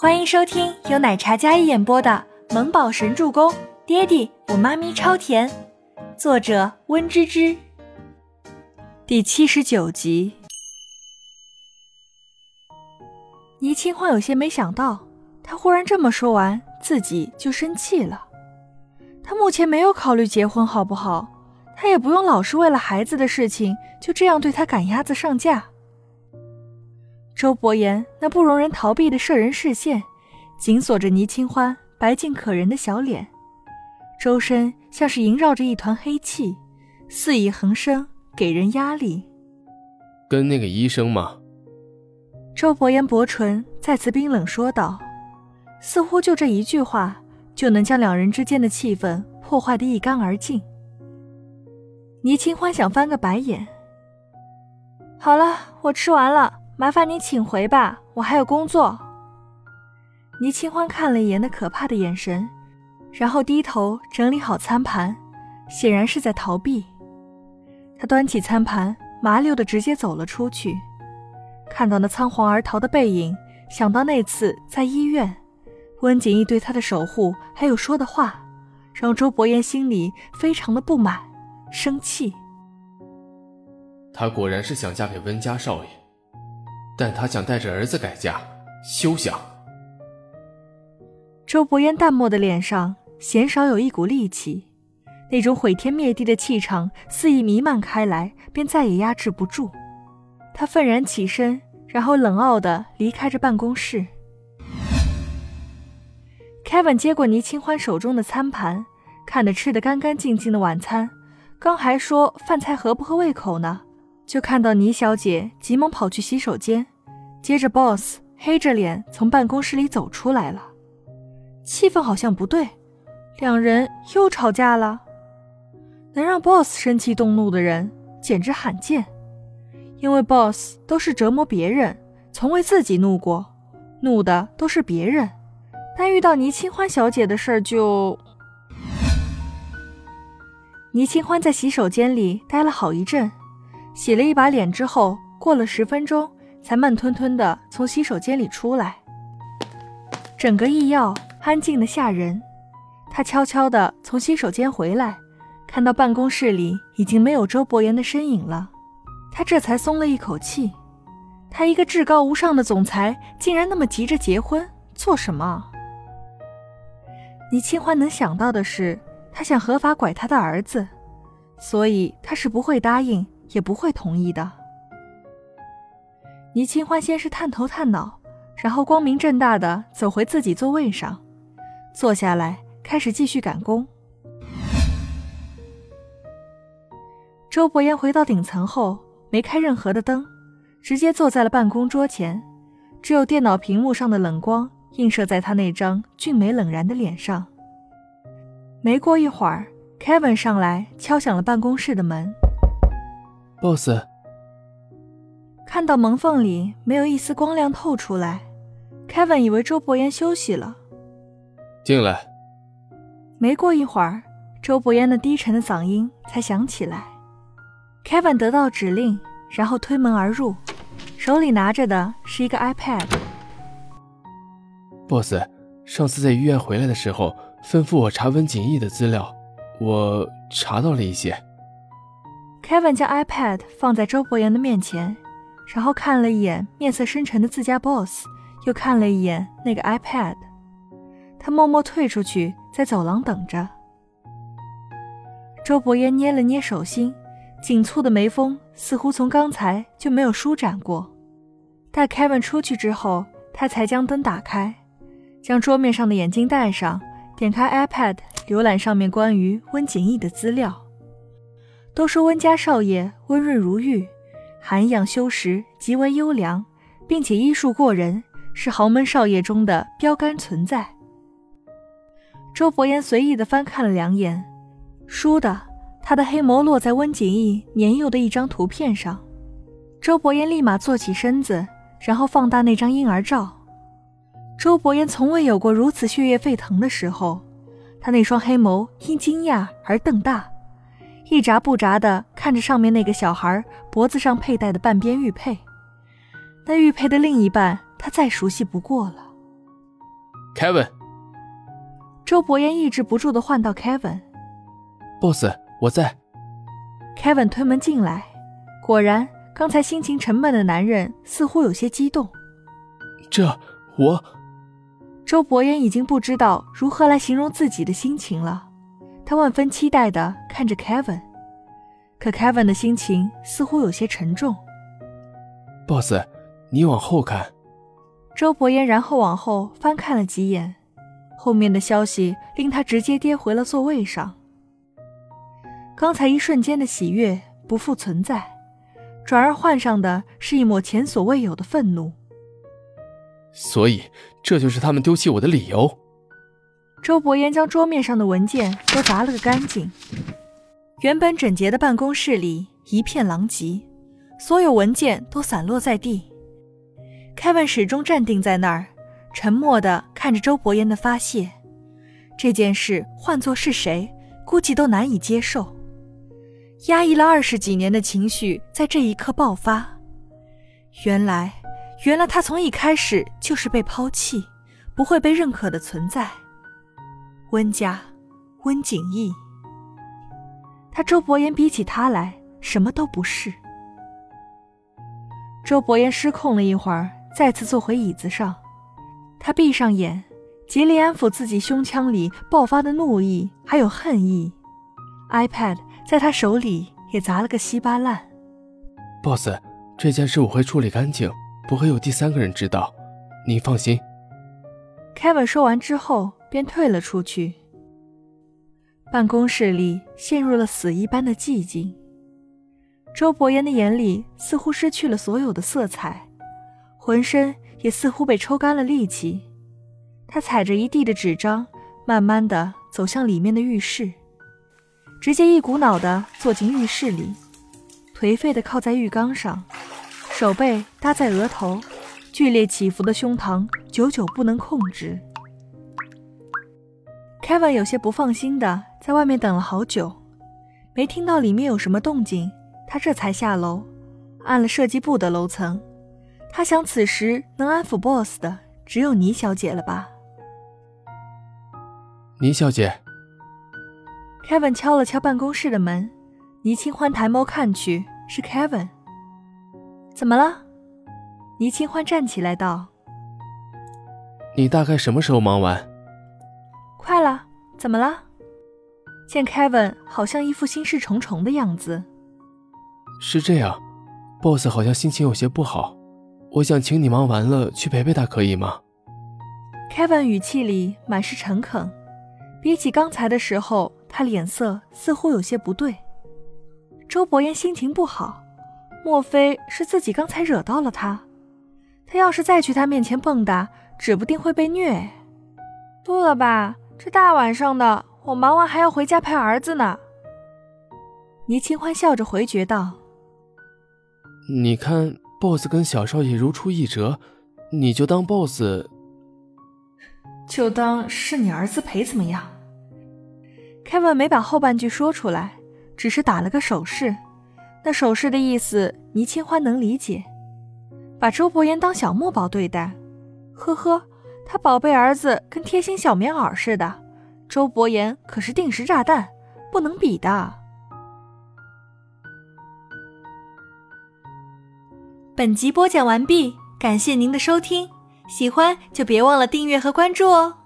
欢迎收听由奶茶嘉一演播的《萌宝神助攻》，爹地我妈咪超甜，作者温芝芝。第七十九集。倪清欢有些没想到，他忽然这么说完，自己就生气了。他目前没有考虑结婚，好不好？他也不用老是为了孩子的事情就这样对他赶鸭子上架。周伯言那不容人逃避的摄人视线，紧锁着倪清欢白净可人的小脸，周身像是萦绕着一团黑气，肆意横生，给人压力。跟那个医生吗？周伯言薄唇再次冰冷说道，似乎就这一句话就能将两人之间的气氛破坏的一干二净。倪清欢想翻个白眼。好了，我吃完了。麻烦你请回吧，我还有工作。倪清欢看了一眼那可怕的眼神，然后低头整理好餐盘，显然是在逃避。他端起餐盘，麻溜的直接走了出去。看到那仓皇而逃的背影，想到那次在医院，温景逸对他的守护，还有说的话，让周伯言心里非常的不满、生气。他果然是想嫁给温家少爷。但他想带着儿子改嫁，休想！周伯言淡漠的脸上鲜少有一股戾气，那种毁天灭地的气场肆意弥漫开来，便再也压制不住。他愤然起身，然后冷傲的离开着办公室。Kevin 接过倪清欢手中的餐盘，看着吃的干干净净的晚餐，刚还说饭菜合不合胃口呢。就看到倪小姐急忙跑去洗手间，接着 boss 黑着脸从办公室里走出来了，气氛好像不对，两人又吵架了。能让 boss 生气动怒的人简直罕见，因为 boss 都是折磨别人，从未自己怒过，怒的都是别人，但遇到倪清欢小姐的事儿就……倪清欢在洗手间里待了好一阵。洗了一把脸之后，过了十分钟，才慢吞吞地从洗手间里出来。整个医药安静的吓人。他悄悄地从洗手间回来，看到办公室里已经没有周伯言的身影了，他这才松了一口气。他一个至高无上的总裁，竟然那么急着结婚，做什么？倪清欢能想到的是，他想合法拐他的儿子，所以他是不会答应。也不会同意的。倪清欢先是探头探脑，然后光明正大的走回自己座位上，坐下来开始继续赶工。周伯言回到顶层后，没开任何的灯，直接坐在了办公桌前，只有电脑屏幕上的冷光映射在他那张俊美冷然的脸上。没过一会儿，Kevin 上来敲响了办公室的门。boss，看到门缝里没有一丝光亮透出来，Kevin 以为周伯言休息了。进来。没过一会儿，周伯言的低沉的嗓音才响起来。Kevin 得到指令，然后推门而入，手里拿着的是一个 iPad。boss，上次在医院回来的时候，吩咐我查温景逸的资料，我查到了一些。Kevin 将 iPad 放在周伯言的面前，然后看了一眼面色深沉的自家 boss，又看了一眼那个 iPad。他默默退出去，在走廊等着。周伯言捏了捏手心，紧蹙的眉峰似乎从刚才就没有舒展过。待 Kevin 出去之后，他才将灯打开，将桌面上的眼镜戴上，点开 iPad，浏览上面关于温景逸的资料。都说温家少爷温润如玉，涵养修识极为优良，并且医术过人，是豪门少爷中的标杆存在。周伯言随意的翻看了两眼，倏的，他的黑眸落在温景逸年幼的一张图片上。周伯言立马坐起身子，然后放大那张婴儿照。周伯言从未有过如此血液沸腾的时候，他那双黑眸因惊讶而瞪大。一眨不眨地看着上面那个小孩脖子上佩戴的半边玉佩，那玉佩的另一半他再熟悉不过了。，Kevin。周伯言抑制不住的唤道：“Kevin。” boss，我在。Kevin 推门进来，果然，刚才心情沉闷的男人似乎有些激动。这我……周伯言已经不知道如何来形容自己的心情了。他万分期待的看着 Kevin，可 Kevin 的心情似乎有些沉重。boss，你往后看。周伯言然后往后翻看了几眼，后面的消息令他直接跌回了座位上。刚才一瞬间的喜悦不复存在，转而换上的是一抹前所未有的愤怒。所以，这就是他们丢弃我的理由。周伯言将桌面上的文件都砸了个干净，原本整洁的办公室里一片狼藉，所有文件都散落在地。凯文始终站定在那儿，沉默地看着周伯言的发泄。这件事换作是谁，估计都难以接受。压抑了二十几年的情绪在这一刻爆发。原来，原来他从一开始就是被抛弃、不会被认可的存在。温家，温景逸，他周伯言比起他来什么都不是。周伯言失控了一会儿，再次坐回椅子上。他闭上眼，极力安抚自己胸腔里爆发的怒意还有恨意。iPad。在他手里也砸了个稀巴烂。boss，这件事我会处理干净，不会有第三个人知道，您放心。Kevin 说完之后便退了出去。办公室里陷入了死一般的寂静。周伯言的眼里似乎失去了所有的色彩，浑身也似乎被抽干了力气。他踩着一地的纸张，慢慢的走向里面的浴室。直接一股脑的坐进浴室里，颓废的靠在浴缸上，手背搭在额头，剧烈起伏的胸膛久久不能控制。Kevin 有些不放心的在外面等了好久，没听到里面有什么动静，他这才下楼，按了设计部的楼层。他想，此时能安抚 Boss 的只有倪小姐了吧？倪小姐。Kevin 敲了敲办公室的门，倪清欢抬眸看去，是 Kevin。怎么了？倪清欢站起来道：“你大概什么时候忙完？”怎么了？见 Kevin 好像一副心事重重的样子。是这样，Boss 好像心情有些不好，我想请你忙完了去陪陪他，可以吗？Kevin 语气里满是诚恳，比起刚才的时候。他脸色似乎有些不对，周伯言心情不好，莫非是自己刚才惹到了他？他要是再去他面前蹦跶，指不定会被虐。不了吧，这大晚上的，我忙完还要回家陪儿子呢。倪清欢笑着回绝道：“你看，boss 跟小少爷如出一辙，你就当 boss，就当是你儿子陪怎么样？” Kevin 没把后半句说出来，只是打了个手势。那手势的意思，倪清欢能理解。把周伯言当小墨宝对待，呵呵，他宝贝儿子跟贴心小棉袄似的，周伯言可是定时炸弹，不能比的。本集播讲完毕，感谢您的收听，喜欢就别忘了订阅和关注哦。